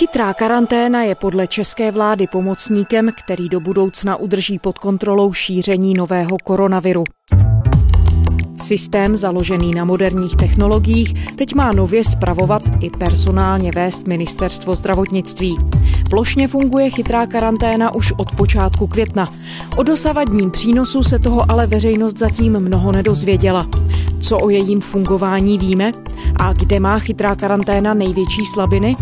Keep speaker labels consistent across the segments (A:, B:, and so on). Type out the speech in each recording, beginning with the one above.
A: Chytrá karanténa je podle české vlády pomocníkem, který do budoucna udrží pod kontrolou šíření nového koronaviru. Systém založený na moderních technologiích teď má nově spravovat i personálně vést ministerstvo zdravotnictví. Plošně funguje chytrá karanténa už od počátku května. O dosavadním přínosu se toho ale veřejnost zatím mnoho nedozvěděla. Co o jejím fungování víme? A kde má chytrá karanténa největší slabiny?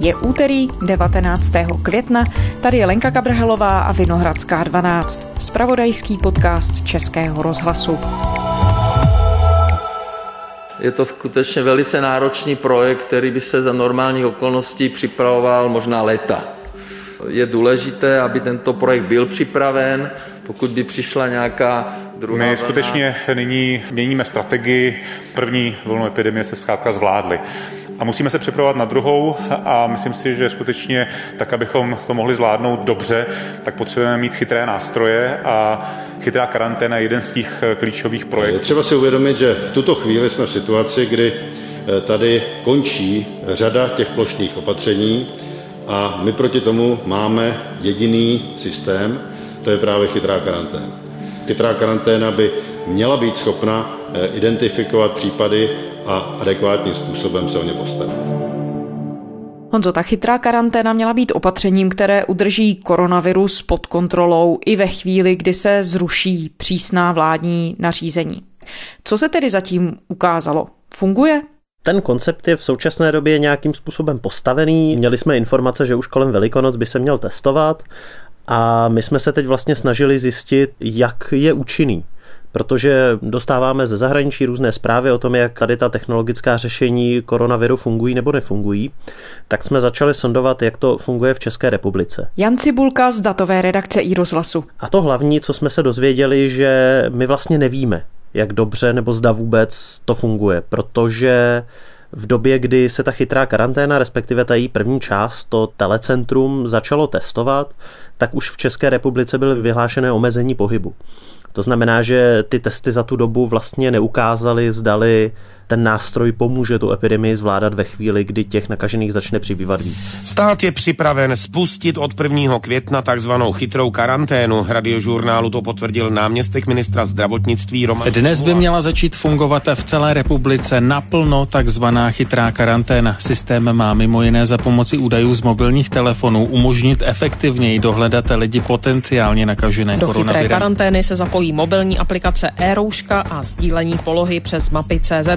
A: Je úterý 19. května, tady je Lenka Kabrhelová a Vinohradská 12, spravodajský podcast Českého rozhlasu.
B: Je to skutečně velice náročný projekt, který by se za normálních okolností připravoval možná léta. Je důležité, aby tento projekt byl připraven, pokud by přišla nějaká druhá
C: My skutečně nyní měníme strategii. První vlnu epidemie se zkrátka zvládli a musíme se připravovat na druhou a myslím si, že skutečně tak, abychom to mohli zvládnout dobře, tak potřebujeme mít chytré nástroje a chytrá karanténa je jeden z těch klíčových projektů.
D: Je třeba si uvědomit, že v tuto chvíli jsme v situaci, kdy eh, tady končí řada těch plošných opatření a my proti tomu máme jediný systém, to je právě chytrá karanténa. Chytrá karanténa by měla být schopna eh, identifikovat případy a adekvátním způsobem se o ně postarat.
A: Honzo, ta chytrá karanténa měla být opatřením, které udrží koronavirus pod kontrolou i ve chvíli, kdy se zruší přísná vládní nařízení. Co se tedy zatím ukázalo? Funguje?
E: Ten koncept je v současné době nějakým způsobem postavený. Měli jsme informace, že už kolem Velikonoc by se měl testovat a my jsme se teď vlastně snažili zjistit, jak je účinný protože dostáváme ze zahraničí různé zprávy o tom, jak tady ta technologická řešení koronaviru fungují nebo nefungují, tak jsme začali sondovat, jak to funguje v České republice.
A: Jan Cibulka z datové redakce i rozhlasu.
E: A to hlavní, co jsme se dozvěděli, že my vlastně nevíme, jak dobře nebo zda vůbec to funguje, protože v době, kdy se ta chytrá karanténa, respektive ta její první část, to telecentrum začalo testovat, tak už v České republice byly vyhlášené omezení pohybu. To znamená, že ty testy za tu dobu vlastně neukázaly, zdali ten nástroj pomůže tu epidemii zvládat ve chvíli, kdy těch nakažených začne přibývat víc.
F: Stát je připraven spustit od 1. května takzvanou chytrou karanténu. Radiožurnálu to potvrdil náměstek ministra zdravotnictví Roman.
G: Dnes by měla začít fungovat v celé republice naplno takzvaná chytrá karanténa. Systém má mimo jiné za pomoci údajů z mobilních telefonů umožnit efektivněji dohledat lidi potenciálně nakažené
H: Do
G: koronavirem.
H: chytré karantény se zapojí mobilní aplikace e-rouška a sdílení polohy přes mapy CZ.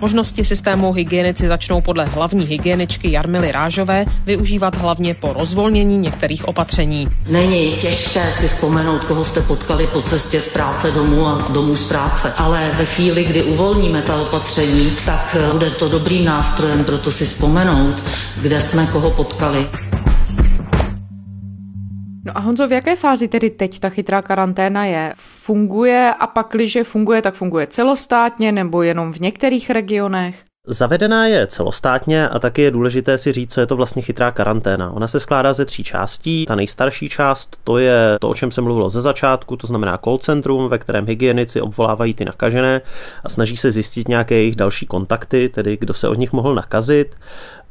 H: Možnosti systému hygienici začnou podle hlavní hygieničky Jarmily Rážové využívat hlavně po rozvolnění některých opatření.
I: Není těžké si vzpomenout, koho jste potkali po cestě z práce domů a domů z práce, ale ve chvíli, kdy uvolníme ta opatření, tak eh, bude to dobrým nástrojem pro to si vzpomenout, kde jsme koho potkali.
A: No a Honzo, v jaké fázi tedy teď ta chytrá karanténa je? Funguje a pak, když funguje, tak funguje celostátně nebo jenom v některých regionech?
E: Zavedená je celostátně a taky je důležité si říct, co je to vlastně chytrá karanténa. Ona se skládá ze tří částí. Ta nejstarší část to je to, o čem se mluvilo ze začátku, to znamená call centrum, ve kterém hygienici obvolávají ty nakažené a snaží se zjistit nějaké jejich další kontakty, tedy kdo se od nich mohl nakazit.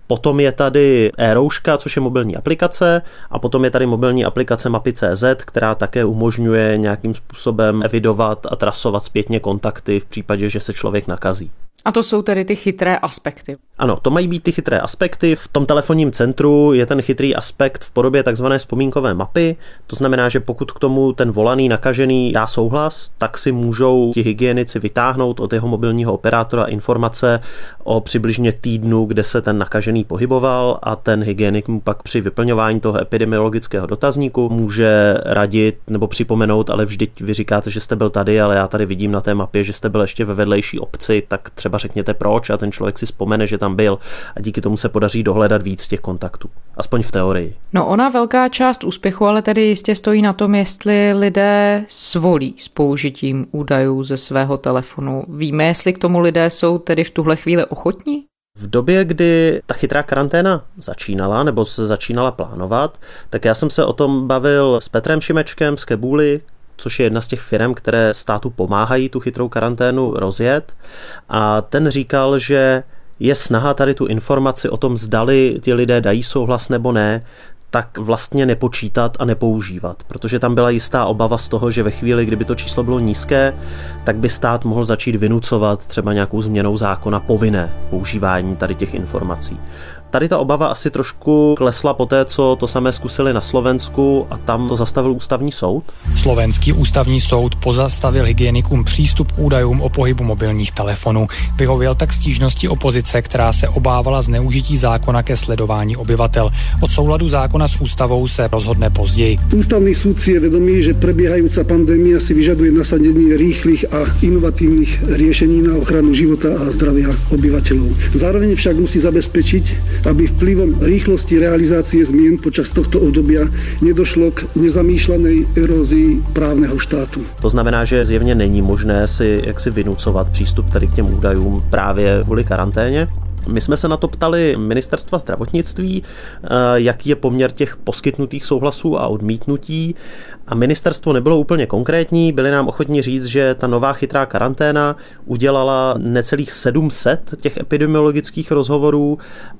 E: Potom je tady e-rouška, což je mobilní aplikace a potom je tady mobilní aplikace Mapy.cz, která také umožňuje nějakým způsobem evidovat a trasovat zpětně kontakty v případě, že se člověk nakazí.
A: A to jsou tedy ty chytré aspekty.
E: Ano, to mají být ty chytré aspekty. V tom telefonním centru je ten chytrý aspekt v podobě takzvané vzpomínkové mapy. To znamená, že pokud k tomu ten volaný nakažený dá souhlas, tak si můžou ti hygienici vytáhnout od jeho mobilního operátora informace o přibližně týdnu, kde se ten nakažený pohyboval a ten hygienik mu pak při vyplňování toho epidemiologického dotazníku může radit nebo připomenout, ale vždyť vy říkáte, že jste byl tady, ale já tady vidím na té mapě, že jste byl ještě ve vedlejší obci, tak třeba řekněte proč a ten člověk si vzpomene, že tam byl a díky tomu se podaří dohledat víc těch kontaktů. Aspoň v teorii.
A: No ona velká část úspěchu ale tedy jistě stojí na tom, jestli lidé svolí s použitím údajů ze svého telefonu. Víme, jestli k tomu lidé jsou tedy v tuhle chvíli ochotní?
E: V době, kdy ta chytrá karanténa začínala, nebo se začínala plánovat, tak já jsem se o tom bavil s Petrem Šimečkem z Kebuly, což je jedna z těch firm, které státu pomáhají tu chytrou karanténu rozjet. A ten říkal, že je snaha tady tu informaci o tom, zdali ti lidé dají souhlas nebo ne, tak vlastně nepočítat a nepoužívat, protože tam byla jistá obava z toho, že ve chvíli, kdyby to číslo bylo nízké, tak by stát mohl začít vynucovat třeba nějakou změnou zákona povinné používání tady těch informací. Tady ta obava asi trošku klesla po té, co to samé zkusili na Slovensku a tam to zastavil ústavní soud.
J: Slovenský ústavní soud pozastavil hygienikům přístup k údajům o pohybu mobilních telefonů. Vyhověl tak stížnosti opozice, která se obávala zneužití zákona ke sledování obyvatel. Od souladu zákona s ústavou se rozhodne později.
K: Ústavný súd si je vedomý, že prebiehajúca pandémia si vyžaduje nasadení rýchlych a inovatívnych riešení na ochranu života a zdravia obyvateľov. Zároveň však musí zabezpečiť, aby vplyvom rýchlosti realizácie zmien počas tohto obdobia nedošlo k nezamýšlenej erózii právneho štátu.
E: To znamená, že zjevně není možné si jaksi vynucovat přístup tady k těm údajům právě kvůli karanténě. My jsme se na to ptali ministerstva zdravotnictví, eh, jaký je poměr těch poskytnutých souhlasů a odmítnutí. A ministerstvo nebylo úplně konkrétní, byli nám ochotní říct, že ta nová chytrá karanténa udělala necelých 700 těch epidemiologických rozhovorů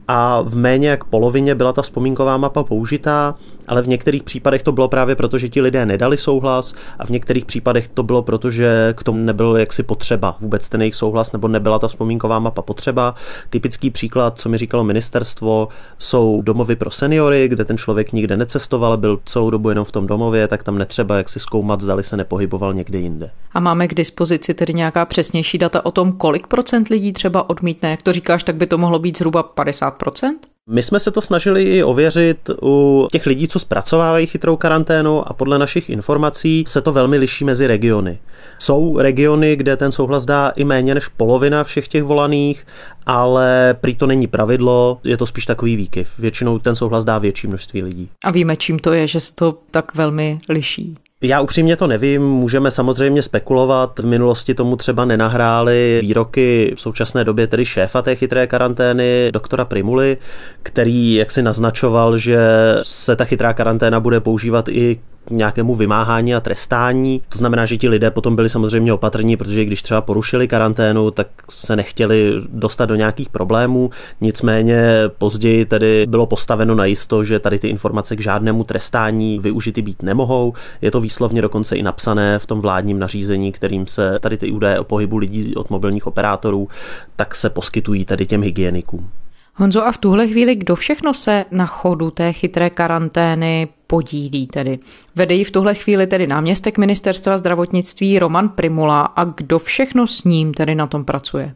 E: a v méně jak polovině byla ta vzpomínková mapa použitá ale v některých případech to bylo právě proto, že ti lidé nedali souhlas a v některých případech to bylo proto, že k tomu nebyl jaksi potřeba vůbec ten jejich souhlas nebo nebyla ta vzpomínková mapa potřeba. Typický příklad, co mi říkalo ministerstvo, jsou domovy pro seniory, kde ten člověk nikde necestoval, byl celou dobu jenom v tom domově, tak tam netřeba jak si zkoumat, zdali se nepohyboval někde jinde.
A: A máme k dispozici tedy nějaká přesnější data o tom, kolik procent lidí třeba odmítne. Jak to říkáš, tak by to mohlo být zhruba 50 procent?
E: My jsme se to snažili i ověřit u těch lidí, co zpracovávají chytrou karanténu a podle našich informací se to velmi liší mezi regiony. Jsou regiony, kde ten souhlas dá i méně než polovina všech těch volaných, ale prý to není pravidlo, je to spíš takový výkyv. Většinou ten souhlas dá větší množství lidí.
A: A víme, čím to je, že se to tak velmi liší.
E: Já upřímně to nevím, můžeme samozřejmě spekulovat. V minulosti tomu třeba nenahrály výroky v současné době tedy šéfa té chytré karantény, doktora Primuly, který jak si naznačoval, že se ta chytrá karanténa bude používat i k nějakému vymáhání a trestání. To znamená, že ti lidé potom byli samozřejmě opatrní, protože když třeba porušili karanténu, tak se nechtěli dostat do nějakých problémů. Nicméně později tedy bylo postaveno na jisto, že tady ty informace k žádnému trestání využity být nemohou. Je to výslovně dokonce i napsané v tom vládním nařízení, kterým se tady ty údaje o pohybu lidí od mobilních operátorů, tak se poskytují tady těm hygienikům.
A: Honzo, a v tuhle chvíli kdo všechno se na chodu té chytré karantény podílí tedy? Vede ji v tuhle chvíli tedy náměstek ministerstva zdravotnictví Roman Primula a kdo všechno s ním tedy na tom pracuje?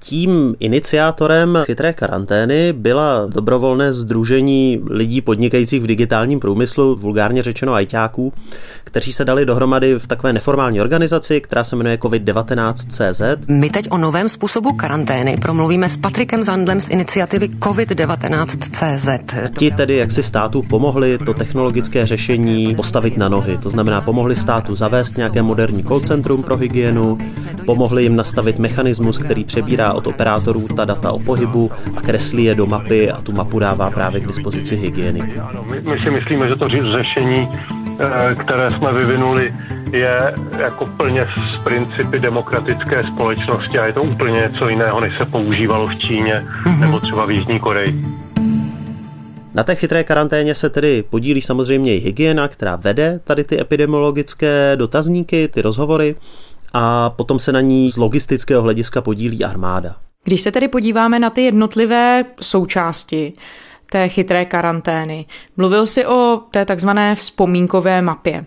E: Tím iniciátorem chytré karantény byla dobrovolné združení lidí podnikajících v digitálním průmyslu, vulgárně řečeno ajťáků, kteří se dali dohromady v takové neformální organizaci, která se jmenuje COVID-19.cz.
L: My teď o novém způsobu karantény promluvíme s Patrikem Zandlem z iniciativy COVID-19.cz.
E: Ti tedy jak si státu pomohli to technologické řešení postavit na nohy. To znamená, pomohli státu zavést nějaké moderní call centrum pro hygienu, pomohli jim nastavit mechanismus, který přebírá od operátorů ta data o pohybu a kreslí je do mapy a tu mapu dává právě k dispozici hygieny.
M: My, my si myslíme, že to řešení, eh, které jsme vyvinuli, je jako plně z principy demokratické společnosti a je to úplně něco jiného, než se používalo v Číně mm-hmm. nebo třeba v Jižní Koreji.
E: Na té chytré karanténě se tedy podílí samozřejmě i hygiena, která vede tady ty epidemiologické dotazníky, ty rozhovory a potom se na ní z logistického hlediska podílí armáda.
A: Když se tedy podíváme na ty jednotlivé součásti té chytré karantény, mluvil si o té takzvané vzpomínkové mapě.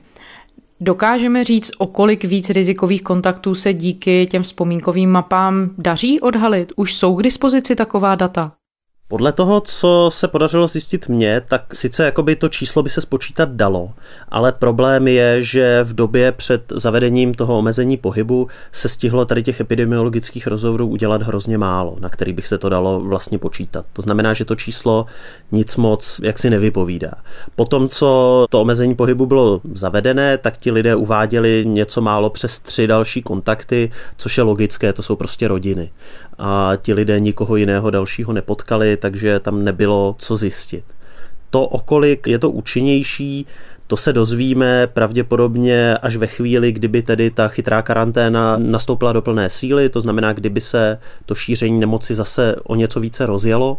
A: Dokážeme říct, o kolik víc rizikových kontaktů se díky těm vzpomínkovým mapám daří odhalit? Už jsou k dispozici taková data?
E: Podle toho, co se podařilo zjistit mně, tak sice jakoby to číslo by se spočítat dalo, ale problém je, že v době před zavedením toho omezení pohybu se stihlo tady těch epidemiologických rozhovorů udělat hrozně málo, na který bych se to dalo vlastně počítat. To znamená, že to číslo nic moc jaksi nevypovídá. Potom, co to omezení pohybu bylo zavedené, tak ti lidé uváděli něco málo přes tři další kontakty, což je logické, to jsou prostě rodiny a ti lidé nikoho jiného dalšího nepotkali, takže tam nebylo co zjistit. To, okolik je to účinnější, To se dozvíme pravděpodobně až ve chvíli, kdyby tedy ta chytrá karanténa nastoupila do plné síly, to znamená, kdyby se to šíření nemoci zase o něco více rozjelo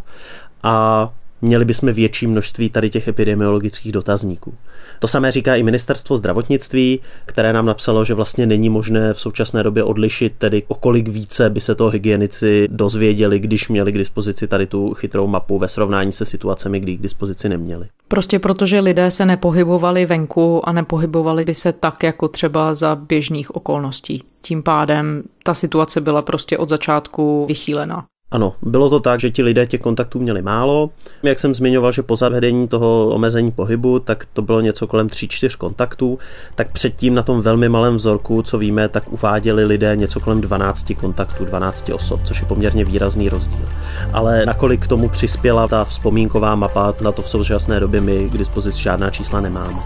E: a měli bychom větší množství tady těch epidemiologických dotazníků. To samé říká i ministerstvo zdravotnictví, které nám napsalo, že vlastně není možné v současné době odlišit tedy o kolik více by se to hygienici dozvěděli, když měli k dispozici tady tu chytrou mapu ve srovnání se situacemi, kdy k dispozici neměli.
A: Prostě protože lidé se nepohybovali venku a nepohybovali by se tak, jako třeba za běžných okolností. Tím pádem ta situace byla prostě od začátku vychýlená.
E: Ano, bylo to tak, že ti lidé těch kontaktů měli málo. Jak jsem zmiňoval, že po zavedení toho omezení pohybu, tak to bylo něco kolem 3-4 kontaktů, tak předtím na tom velmi malém vzorku, co víme, tak uváděli lidé něco kolem 12 kontaktů, 12 osob, což je poměrně výrazný rozdíl. Ale nakolik k tomu přispěla ta vzpomínková mapa, na to v současné době my k dispozici žádná čísla nemáme.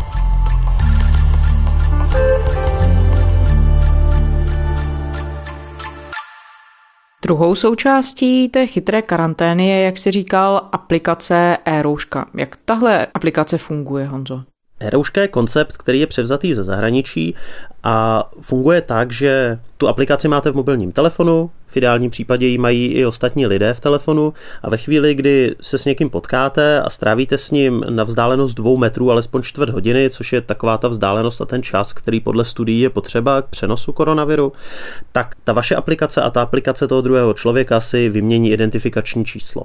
A: Druhou součástí té chytré karantény je, jak si říkal, aplikace e-rouška. Jak tahle aplikace funguje, Honzo?
E: E-rouška je koncept, který je převzatý ze zahraničí a funguje tak, že tu aplikaci máte v mobilním telefonu, v ideálním případě ji mají i ostatní lidé v telefonu a ve chvíli, kdy se s někým potkáte a strávíte s ním na vzdálenost dvou metrů alespoň čtvrt hodiny, což je taková ta vzdálenost a ten čas, který podle studií je potřeba k přenosu koronaviru, tak ta vaše aplikace a ta aplikace toho druhého člověka si vymění identifikační číslo.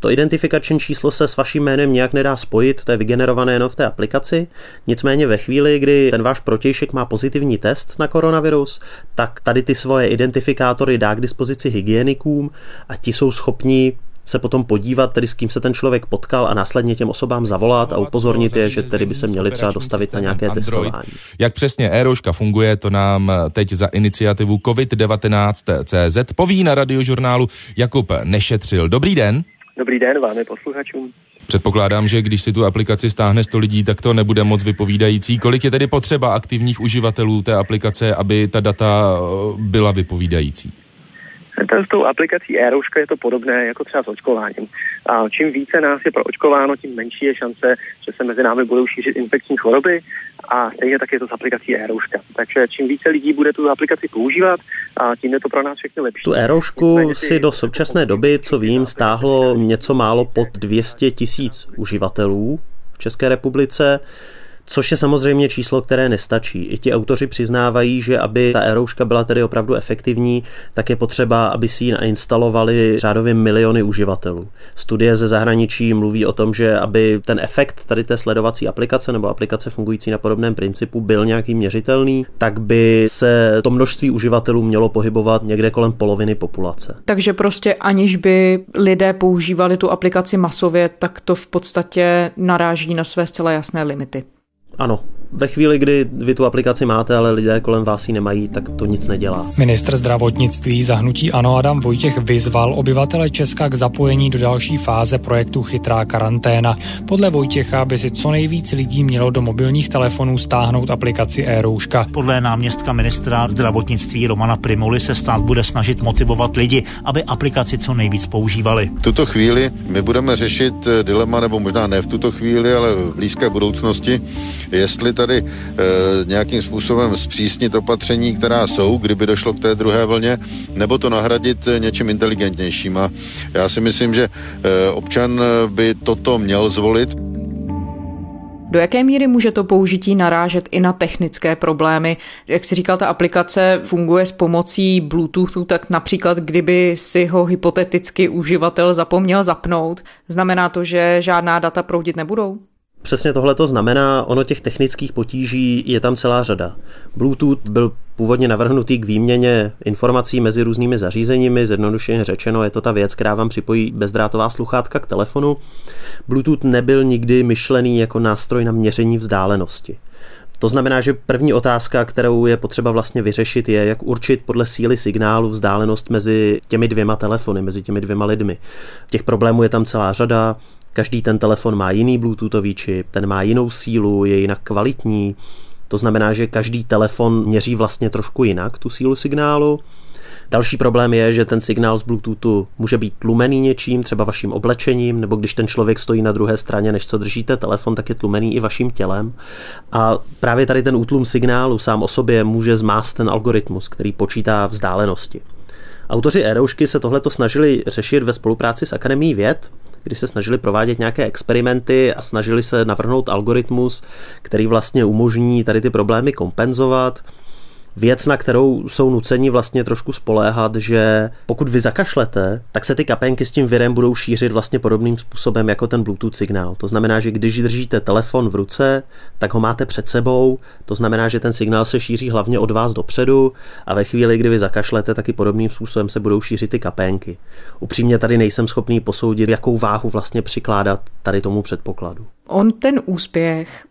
E: To identifikační číslo se s vaším jménem nějak nedá spojit, to je vygenerované jenom v té aplikaci. Nicméně ve chvíli, kdy ten váš protějšek má pozitivní test na koronavirus, tak tady ty svoje identifikátory dá k dispozici hygienikům a ti jsou schopni se potom podívat, tedy s kým se ten člověk potkal a následně těm osobám zavolat a upozornit je, že tedy by se měli třeba dostavit na nějaké Android. testování.
N: Jak přesně e funguje, to nám teď za iniciativu COVID-19 CZ poví na radiožurnálu Jakub Nešetřil. Dobrý den.
O: Dobrý den vám posluchačům.
N: Předpokládám, že když si tu aplikaci stáhne 100 lidí, tak to nebude moc vypovídající. Kolik je tedy potřeba aktivních uživatelů té aplikace, aby ta data eh, byla vypovídající?
O: S tou aplikací e je to podobné jako třeba s očkováním. A čím více nás je proočkováno, tím menší je šance, že se mezi námi budou šířit infekční choroby a stejně tak je to s aplikací e -rouška. Takže čím více lidí bude tu aplikaci používat, a tím je to pro nás všechno lepší.
E: Tu e si do současné doby, co vím, stáhlo něco málo pod 200 tisíc uživatelů v České republice. Což je samozřejmě číslo, které nestačí. I ti autoři přiznávají, že aby ta erouška byla tedy opravdu efektivní, tak je potřeba, aby si ji nainstalovali řádově miliony uživatelů. Studie ze zahraničí mluví o tom, že aby ten efekt tady té sledovací aplikace nebo aplikace fungující na podobném principu byl nějaký měřitelný, tak by se to množství uživatelů mělo pohybovat někde kolem poloviny populace.
A: Takže prostě aniž by lidé používali tu aplikaci masově, tak to v podstatě naráží na své zcela jasné limity.
E: Ano, ve chvíli, kdy vy tu aplikaci máte, ale lidé kolem vás ji nemají, tak to nic nedělá.
J: Ministr zdravotnictví zahnutí Ano Adam Vojtěch vyzval obyvatele Česka k zapojení do další fáze projektu Chytrá karanténa. Podle Vojtěcha by si co nejvíc lidí mělo do mobilních telefonů stáhnout aplikaci e-rouška.
P: Podle náměstka ministra zdravotnictví Romana Primoli se stát bude snažit motivovat lidi, aby aplikaci co nejvíc používali.
D: V tuto chvíli my budeme řešit eh, dilema, nebo možná ne v tuto chvíli, ale v blízké budoucnosti, jestli ta tady e, nějakým způsobem zpřísnit opatření, která jsou, kdyby došlo k té druhé vlně, nebo to nahradit něčím inteligentnějším. A já si myslím, že e, občan by toto měl zvolit.
A: Do jaké míry může to použití narážet i na technické problémy? Jak si říkal, ta aplikace funguje s pomocí Bluetoothu, tak například kdyby si ho hypoteticky uživatel zapomněl zapnout, znamená to, že žádná data proudit nebudou?
E: Přesně tohle to znamená, ono těch technických potíží je tam celá řada. Bluetooth byl původně navrhnutý k výměně informací mezi různými zařízeními, zjednodušeně řečeno je to ta věc, která vám připojí bezdrátová sluchátka k telefonu. Bluetooth nebyl nikdy myšlený jako nástroj na měření vzdálenosti. To znamená, že první otázka, kterou je potřeba vlastně vyřešit, je, jak určit podle síly signálu vzdálenost mezi těmi dvěma telefony, mezi těmi dvěma lidmi. Těch problémů je tam celá řada. Každý ten telefon má jiný Bluetoothový čip, ten má jinou sílu, je jinak kvalitní. To znamená, že každý telefon měří vlastně trošku jinak tu sílu signálu. Další problém je, že ten signál z Bluetoothu může být tlumený něčím, třeba vaším oblečením, nebo když ten člověk stojí na druhé straně, než co držíte telefon, tak je tlumený i vaším tělem. A právě tady ten útlum signálu sám o sobě může zmást ten algoritmus, který počítá vzdálenosti. Autoři Eroušky se tohleto snažili řešit ve spolupráci s Akademií věd, kdy se snažili provádět nějaké experimenty a snažili se navrhnout algoritmus, který vlastně umožní tady ty problémy kompenzovat věc, na kterou jsou nuceni vlastně trošku spoléhat, že pokud vy zakašlete, tak se ty kapenky s tím virem budou šířit vlastně podobným způsobem jako ten Bluetooth signál. To znamená, že když držíte telefon v ruce, tak ho máte před sebou, to znamená, že ten signál se šíří hlavně od vás dopředu a ve chvíli, kdy vy zakašlete, taky podobným způsobem se budou šířit ty kapenky. Upřímně tady nejsem schopný posoudit, jakou váhu vlastně přikládat tady tomu předpokladu.
A: On ten úspěch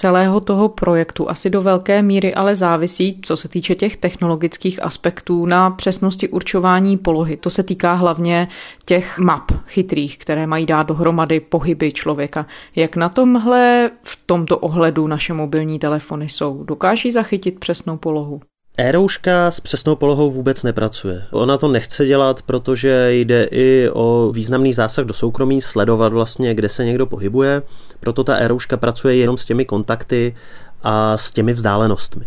A: celého toho projektu asi do velké míry ale závisí, co se týče těch technologických aspektů, na přesnosti určování polohy. To se týká hlavně těch map chytrých, které mají dát dohromady pohyby člověka. Jak na tomhle v tomto ohledu naše mobilní telefony jsou? Dokáží zachytit přesnou polohu?
E: E-rouška s přesnou polohou vůbec nepracuje. Ona to nechce dělat, protože jde i o významný zásah do soukromí, sledovat vlastně, kde se někdo pohybuje. Proto ta e-rouška pracuje jenom s těmi kontakty a s těmi vzdálenostmi.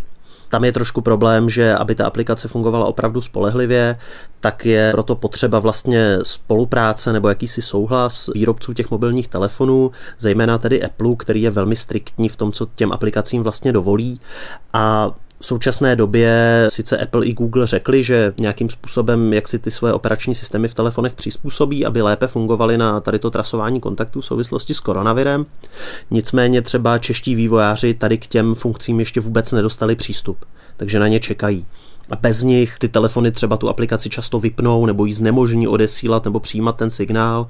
E: Tam je trošku problém, že aby ta aplikace fungovala opravdu spolehlivě, tak je proto potřeba vlastně spolupráce nebo jakýsi souhlas výrobců těch mobilních telefonů, zejména tedy Apple, který je velmi striktní v tom, co těm aplikacím vlastně dovolí. A v současné době sice Apple i Google řekli, že nějakým způsobem, jak si ty svoje operační systémy v telefonech přizpůsobí, aby lépe fungovaly na tady to trasování kontaktů v souvislosti s koronavirem. Nicméně třeba čeští vývojáři tady k těm funkcím ještě vůbec nedostali přístup, takže na ně čekají. A bez nich ty telefony třeba tu aplikaci často vypnou nebo ji znemožní odesílat nebo přijímat ten signál,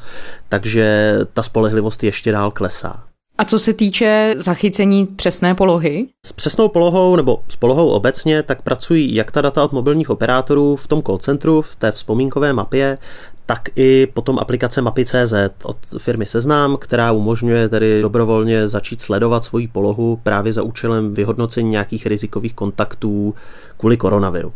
E: takže ta spolehlivost ještě dál klesá.
A: A co se týče zachycení přesné polohy?
E: S přesnou polohou nebo s polohou obecně tak pracují jak ta data od mobilních operátorů v tom call centru, v té vzpomínkové mapě, tak i potom aplikace Mapy.cz od firmy Seznám, která umožňuje tedy dobrovolně začít sledovat svoji polohu právě za účelem vyhodnocení nějakých rizikových kontaktů kvůli koronaviru.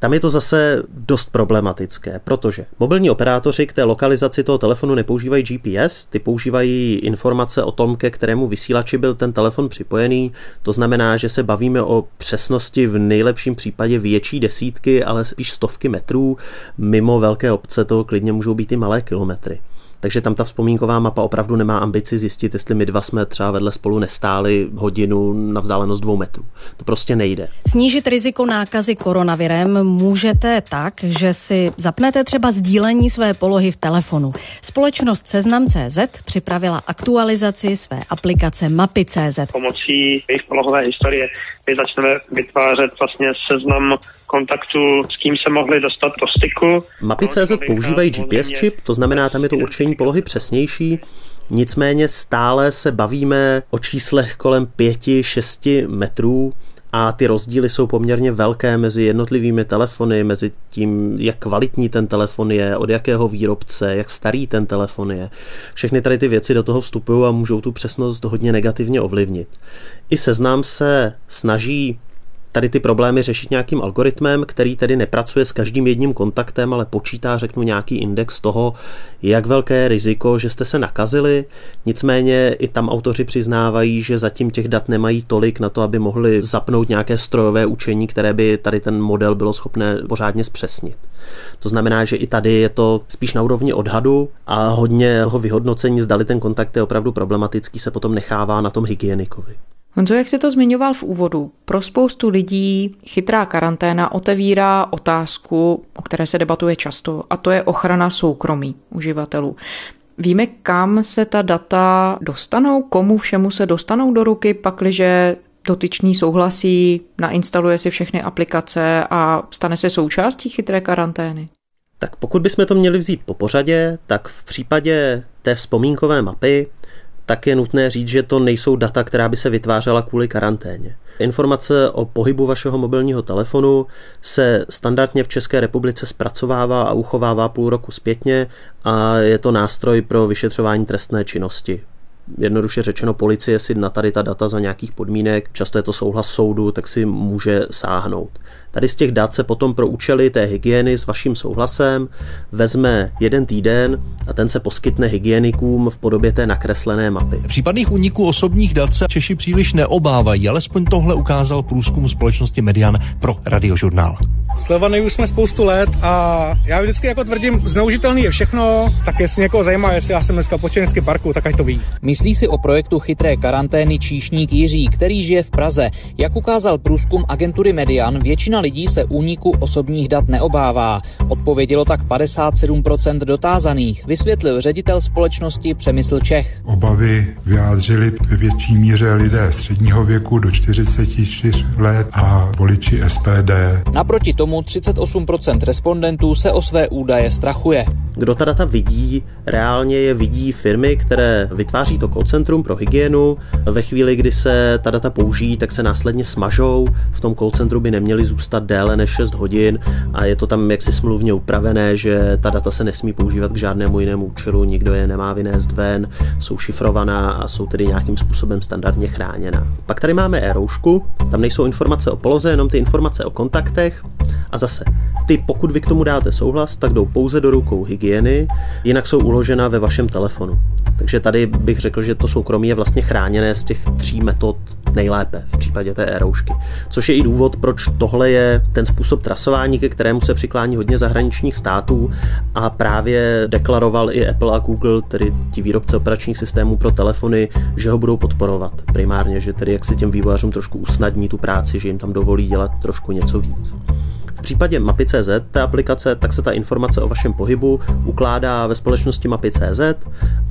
E: Tam je to zase dost problematické, protože mobilní operátoři k té lokalizaci toho telefonu nepoužívají GPS, ty používají informace o tom, ke kterému vysílači byl ten telefon připojený. To znamená, že se bavíme o přesnosti v nejlepším případě větší desítky, ale spíš stovky metrů. Mimo velké obce to klidně můžou být i malé kilometry takže tam ta vzpomínková mapa opravdu nemá ambici zjistit, jestli my dva jsme třeba vedle spolu nestáli hodinu na vzdálenost dvou metrů. To prostě nejde.
Q: Snížit riziko nákazy koronavirem můžete tak, že si zapnete třeba sdílení své polohy v telefonu. Společnost Seznam.cz připravila aktualizaci své aplikace Mapy.cz.
R: Pomocí jejich polohové historie my začneme vytvářet vlastně seznam kontaktů, s kým se mohli dostat do styku.
E: Mapy.cz používají GPS čip, to znamená, tam je to určení polohy přesnější. Nicméně stále se bavíme o číslech kolem 5-6 metrů a ty rozdíly jsou poměrně velké mezi jednotlivými telefony, mezi tím, jak kvalitní ten telefon je, od jakého výrobce, jak starý ten telefon je. Všechny tady ty věci do toho vstupují a můžou tu přesnost hodně negativně ovlivnit. I seznám se snaží tady ty problémy řešit nějakým algoritmem, který tedy nepracuje s každým jedním kontaktem, ale počítá, řeknu, nějaký index toho, jak velké je riziko, že jste se nakazili. Nicméně i tam autoři přiznávají, že zatím těch dat nemají tolik na to, aby mohli zapnout nějaké strojové učení, které by tady ten model bylo schopné pořádně zpřesnit. To znamená, že i tady je to spíš na úrovni odhadu a hodně toho vyhodnocení, zdali ten kontakt je opravdu problematický, se potom nechává na tom hygienikovi.
A: Honzo, jak jsi to zmiňoval v úvodu, pro spoustu lidí chytrá karanténa otevírá otázku, o které se debatuje často, a to je ochrana soukromí uživatelů. Víme, kam se ta data dostanou, komu všemu se dostanou do ruky, pakliže dotyčný souhlasí, nainstaluje si všechny aplikace a stane se součástí chytré karantény?
E: Tak pokud bychom to měli vzít po pořadě, tak v případě té vzpomínkové mapy tak je nutné říct, že to nejsou data, která by se vytvářela kvůli karanténě. Informace o pohybu vašeho mobilního telefonu se standardně v České republice zpracovává a uchovává půl roku zpětně a je to nástroj pro vyšetřování trestné činnosti. jednoduše řečeno policie si na tady ta data za nějakých podmínek, často je to souhlas soudu, tak si může sáhnout. Tady z těch dat se potom pro účely té hygieny s vaším souhlasem vezme jeden týden a ten se poskytne hygienikům v podobě té nakreslené mapy.
S: Případných úniků osobních dat se Češi příliš neobávají, alespoň tohle ukázal průzkum společnosti Median pro radiožurnál.
T: Sledovaný už jsme spoustu let a já vždycky jako tvrdím, zneužitelný je všechno, tak jestli někoho zajímá, jestli já jsem dneska po parku, tak ať to ví.
U: Myslí si o projektu chytré karantény číšník Jiří, který žije v Praze. Jak ukázal průzkum agentury Median, většina lidí se úniku osobních dat neobává. Odpovědělo tak 57% dotázaných, vysvětlil ředitel společnosti Přemysl Čech.
V: Obavy vyjádřili ve větší míře lidé středního věku do 44 let a voliči SPD.
U: Naproti tomu 38% respondentů se o své údaje strachuje.
E: Kdo ta data vidí, reálně je vidí firmy, které vytváří to call centrum pro hygienu. Ve chvíli, kdy se ta data použijí, tak se následně smažou. V tom call centru by neměly zůstat déle než 6 hodin a je to tam jaksi smluvně upravené, že ta data se nesmí používat k žádnému jinému účelu, nikdo je nemá vynést ven, jsou šifrovaná a jsou tedy nějakým způsobem standardně chráněná. Pak tady máme e-roušku, tam nejsou informace o poloze, jenom ty informace o kontaktech a zase ty, pokud vy k tomu dáte souhlas, tak jdou pouze do rukou hygieny, jinak jsou uložena ve vašem telefonu. Takže tady bych řekl, že to soukromí je vlastně chráněné z těch tří metod nejlépe v případě té e-roušky. Což je i důvod, proč tohle je ten způsob trasování, ke kterému se přiklání hodně zahraničních států a právě deklaroval i Apple a Google, tedy ti výrobce operačních systémů pro telefony, že ho budou podporovat primárně, že tedy jak se těm vývojářům trošku usnadní tu práci, že jim tam dovolí dělat trošku něco víc. V případě Mapy.cz, té aplikace, tak se ta informace o vašem pohybu ukládá ve společnosti Mapy.cz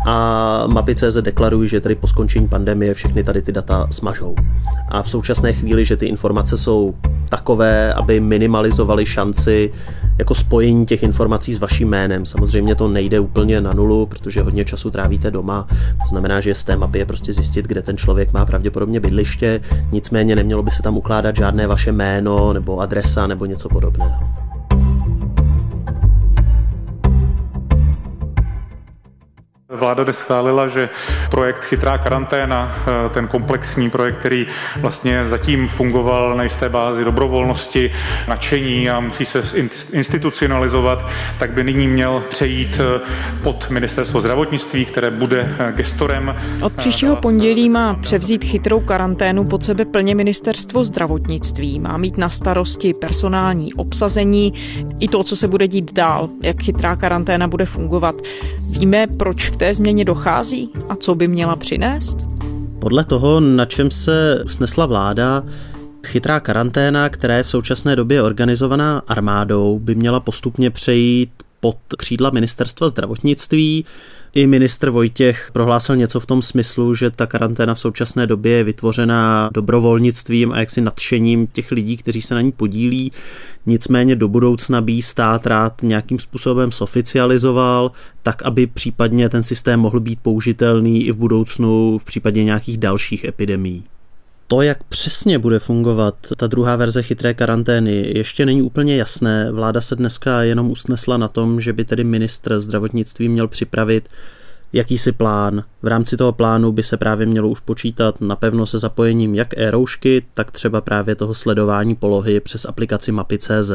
E: a Mapy.cz deklarují, že tedy po skončení pandemie všechny tady ty data smažou. A v současné chvíli, že ty informace jsou takové, aby minimalizovaly šanci jako spojení těch informací s vaším jménem. Samozřejmě to nejde úplně na nulu, protože hodně času trávíte doma. To znamená, že z té mapy je prostě zjistit, kde ten člověk má pravděpodobně bydliště. Nicméně nemělo by se tam ukládat žádné vaše jméno nebo adresa nebo něco podobného.
C: Vláda schválila, že projekt Chytrá karanténa, eh, ten komplexní projekt, který vlastně zatím fungoval na jisté bázi dobrovolnosti, nadšení a musí se institucionalizovat, tak by nyní měl přejít eh, pod ministerstvo zdravotnictví, které bude eh, gestorem.
A: Od příštího pondělí má převzít chytrou karanténu pod sebe plně ministerstvo zdravotnictví. Má mít na starosti personální obsazení i to, co se bude dít dál, jak chytrá karanténa bude fungovat. Víme, proč k té změně dochází a co by měla přinést?
E: Podle toho, na čem se usnesla vláda, chytrá karanténa, která je v současné době organizovaná armádou, by měla postupně přejít pod křídla ministerstva zdravotnictví. I ministr Vojtěch prohlásil něco v tom smyslu, že ta karanténa v současné době je vytvořená dobrovolnictvím a jaksi nadšením těch lidí, kteří se na ní podílí. Nicméně do budoucna by stát rád nějakým způsobem soficializoval, tak aby případně ten systém mohl být použitelný i v budoucnu v případě nějakých dalších epidemií. To, jak přesně bude fungovat ta druhá verze chytré karantény, ještě není úplně jasné. Vláda se dneska jenom usnesla na tom, že by tedy ministr zdravotnictví měl připravit jakýsi plán. V rámci toho plánu by se právě mělo už počítat napevno se zapojením jak e-roušky, tak třeba právě toho sledování polohy přes aplikaci Mapy.cz.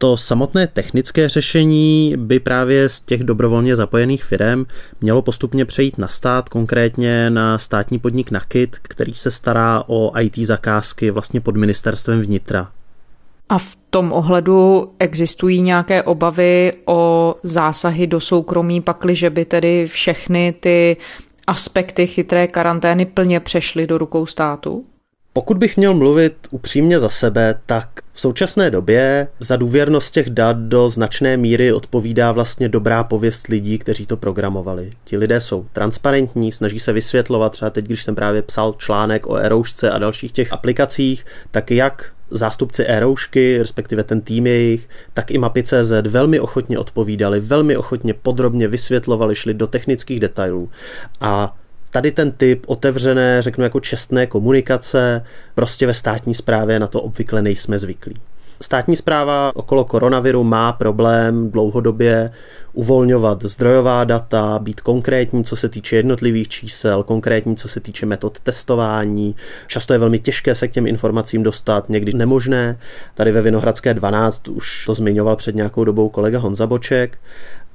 E: To samotné technické řešení by právě z těch dobrovolně zapojených firm mělo postupně přejít na stát, konkrétně na státní podnik Nakit, který se stará o IT zakázky vlastně pod ministerstvem vnitra.
A: A v tom ohledu existují nějaké obavy o zásahy do soukromí, pakliže by tedy všechny ty aspekty chytré karantény plně přešly do rukou státu?
E: Pokud bych měl mluvit upřímně za sebe, tak v současné době za důvěrnost těch dat do značné míry odpovídá vlastně dobrá pověst lidí, kteří to programovali. Ti lidé jsou transparentní, snaží se vysvětlovat, třeba teď, když jsem právě psal článek o Eroušce a dalších těch aplikacích, tak jak zástupci Eroušky, respektive ten tým jejich, tak i mapy.cz velmi ochotně odpovídali, velmi ochotně podrobně vysvětlovali, šli do technických detailů a tady ten typ otevřené, řeknu jako čestné komunikace, prostě ve státní správě na to obvykle nejsme zvyklí. Státní zpráva okolo koronaviru má problém dlouhodobě uvolňovat zdrojová data, být konkrétní, co se týče jednotlivých čísel, konkrétní, co se týče metod testování. Často je velmi těžké se k těm informacím dostat, někdy nemožné. Tady ve Vinohradské 12 už to zmiňoval před nějakou dobou kolega Honza Boček.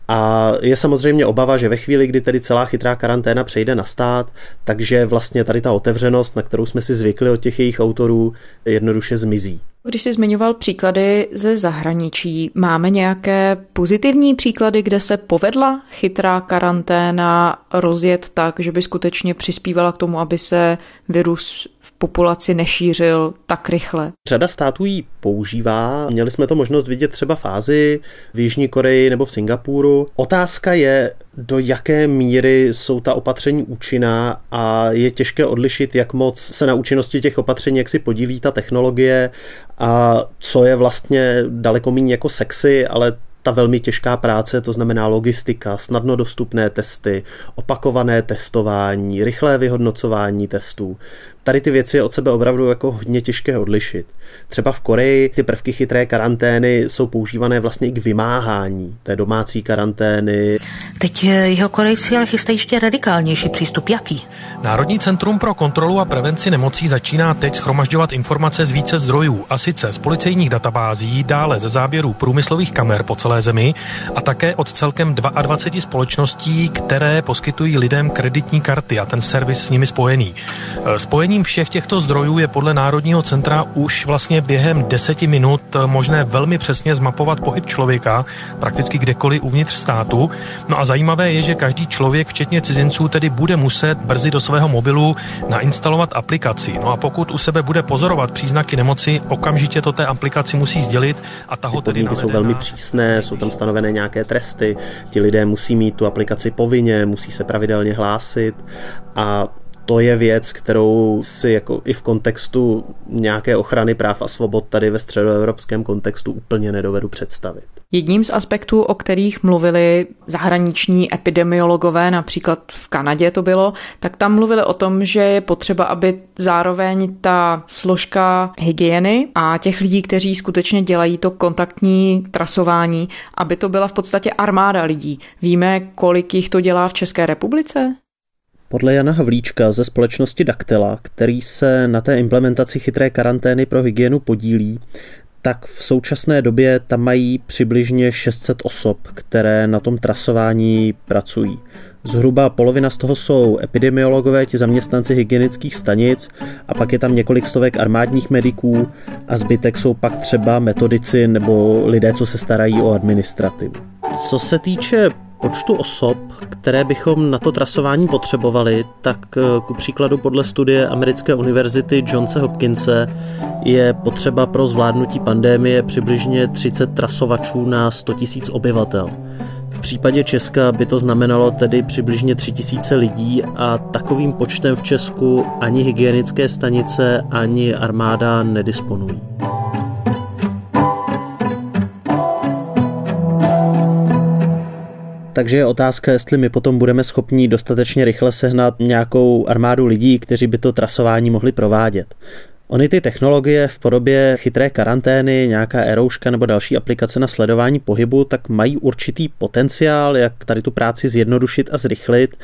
E: A je samozřejmě obava, že ve chvíli, kdy tedy celá chytrá karanténa přejde na stát, takže vlastně tady ta otevřenost, na kterou jsme si zvykli od těch jejich autorů, jednoduše zmizí.
A: Když jsi zmiňoval příklady ze zahraničí, máme nějaké pozitivní příklady, kde se povedla chytrá karanténa rozjet tak, že by skutečně přispívala k tomu, aby se virus populaci nešířil tak rychle.
E: Řada států ji používá. Měli jsme to možnost vidět třeba v Ázii, v Jižní Koreji nebo v Singapuru. Otázka je, do jaké míry jsou ta opatření účinná a je těžké odlišit, jak moc se na účinnosti těch opatření, jak si podílí ta technologie a co je vlastně daleko méně jako sexy, ale ta velmi těžká práce, to znamená logistika, snadno dostupné testy, opakované testování, rychlé vyhodnocování testů. Tady ty věci je od sebe opravdu jako hodně těžké odlišit. Třeba v Koreji ty prvky chytré karantény jsou používané vlastně i k vymáhání té domácí karantény.
W: Teď jeho Korejci ale chystají ještě radikálnější přístup. Jaký?
X: Národní centrum pro kontrolu a prevenci nemocí začíná teď schromažďovat informace z více zdrojů, a sice z policejních databází, dále ze záběrů průmyslových kamer po celé zemi a také od celkem 22 společností, které poskytují lidem kreditní karty a ten servis s nimi spojený. Spojení Spojením všech těchto zdrojů je podle Národního centra už vlastně během deseti minut možné velmi přesně zmapovat pohyb člověka prakticky kdekoliv uvnitř státu. No a zajímavé je, že každý člověk, včetně cizinců, tedy bude muset brzy do svého mobilu nainstalovat aplikaci. No a pokud u sebe bude pozorovat příznaky nemoci, okamžitě to té aplikaci musí sdělit a ta ho tedy
E: jsou velmi přísné, jsou tam stanovené nějaké tresty, ti lidé musí mít tu aplikaci povinně, musí se pravidelně hlásit a to je věc, kterou si jako i v kontextu nějaké ochrany práv a svobod tady ve středoevropském kontextu úplně nedovedu představit.
A: Jedním z aspektů, o kterých mluvili zahraniční epidemiologové, například v Kanadě to bylo, tak tam mluvili o tom, že je potřeba, aby zároveň ta složka hygieny a těch lidí, kteří skutečně dělají to kontaktní trasování, aby to byla v podstatě armáda lidí. Víme, kolik jich to dělá v České republice?
E: Podle Jana Havlíčka ze společnosti Daktela, který se na té implementaci chytré karantény pro hygienu podílí, tak v současné době tam mají přibližně 600 osob, které na tom trasování pracují. Zhruba polovina z toho jsou epidemiologové, ti zaměstnanci hygienických stanic a pak je tam několik stovek armádních mediků a zbytek jsou pak třeba metodici nebo lidé, co se starají o administrativu. Co se týče počtu osob, které bychom na to trasování potřebovali, tak eh, ku příkladu podle studie americké univerzity Johnse Hopkinse je potřeba pro zvládnutí pandémie přibližně 30 trasovačů na 100 000 obyvatel. V případě Česka by to znamenalo tedy přibližně 3000 lidí a takovým počtem v Česku ani hygienické stanice, ani armáda nedisponují. Takže je otázka, jestli my potom budeme schopni dostatečně rychle sehnat nějakou armádu lidí, kteří by to trasování mohli provádět. Ony ty technologie v podobě chytré karantény, nějaká erouška nebo další aplikace na sledování pohybu, tak mají určitý potenciál, jak tady tu práci zjednodušit a zrychlit.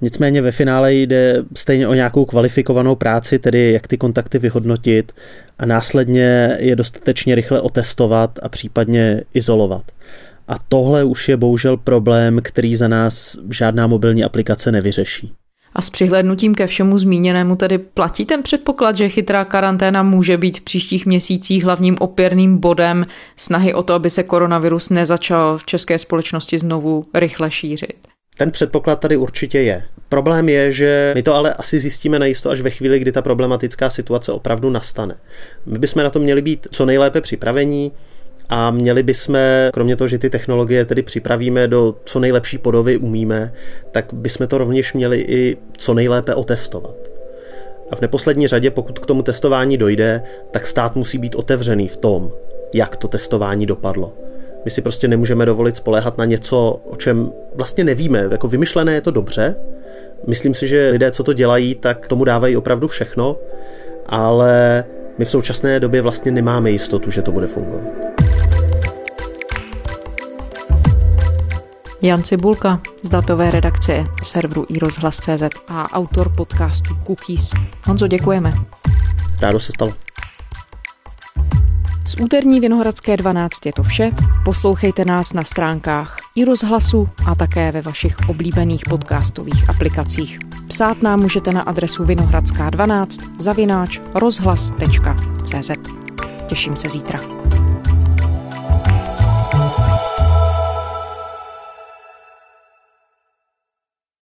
E: Nicméně ve finále jde stejně o nějakou kvalifikovanou práci, tedy jak ty kontakty vyhodnotit a následně je dostatečně rychle otestovat a případně izolovat. A tohle už je bohužel problém, který za nás žádná mobilní aplikace nevyřeší.
A: A s přihlednutím ke všemu zmíněnému tedy platí ten předpoklad, že chytrá karanténa může být v příštích měsících hlavním opěrným bodem snahy o to, aby se koronavirus nezačal v české společnosti znovu rychle šířit.
E: Ten předpoklad tady určitě je. Problém je, že my to ale asi zjistíme najisto až ve chvíli, kdy ta problematická situace opravdu nastane. My bychom na to měli být co nejlépe připravení, a měli bychom, kromě toho, že ty technologie tedy připravíme do co nejlepší podoby umíme, tak bychom to rovněž měli i co nejlépe otestovat. A v neposlední řadě, pokud k tomu testování dojde, tak stát musí být otevřený v tom, jak to testování dopadlo. My si prostě nemůžeme dovolit spoléhat na něco, o čem vlastně nevíme. Jako vymyšlené je to dobře. Myslím si, že lidé, co to dělají, tak tomu dávají opravdu všechno, ale my v současné době vlastně nemáme jistotu, že to bude fungovat.
A: Jan Cibulka z datové redakce serveru iRozhlas.cz a autor podcastu Cookies. Honzo, děkujeme.
E: Rádo se stalo.
A: Z úterní Vinohradské 12 je to vše. Poslouchejte nás na stránkách i rozhlasu a také ve vašich oblíbených podcastových aplikacích. Psát nám můžete na adresu vinohradská12 zavináč rozhlas.cz. Těším se zítra.